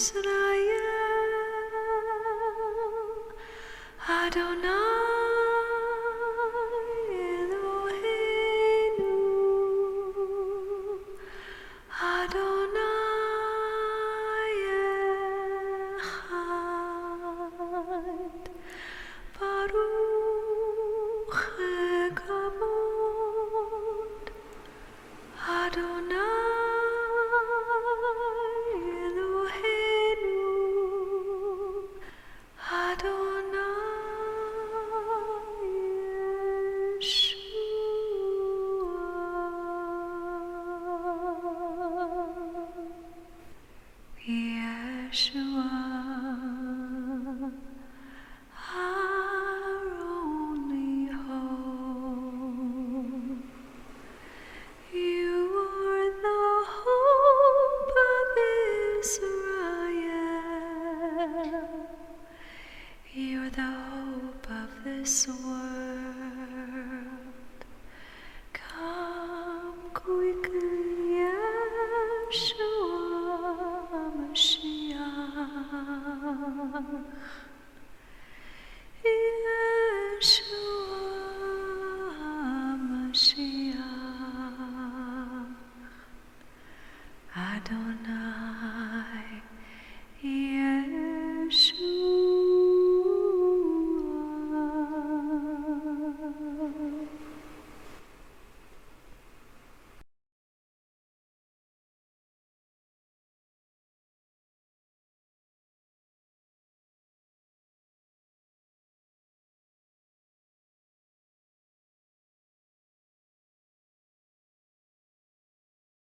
Israel, Adonai Eloheinu, Adonai Yeshua. Our only hope. You are the hope of Israel. You're the hope of this world. Come quickly, Yeshua Adonai.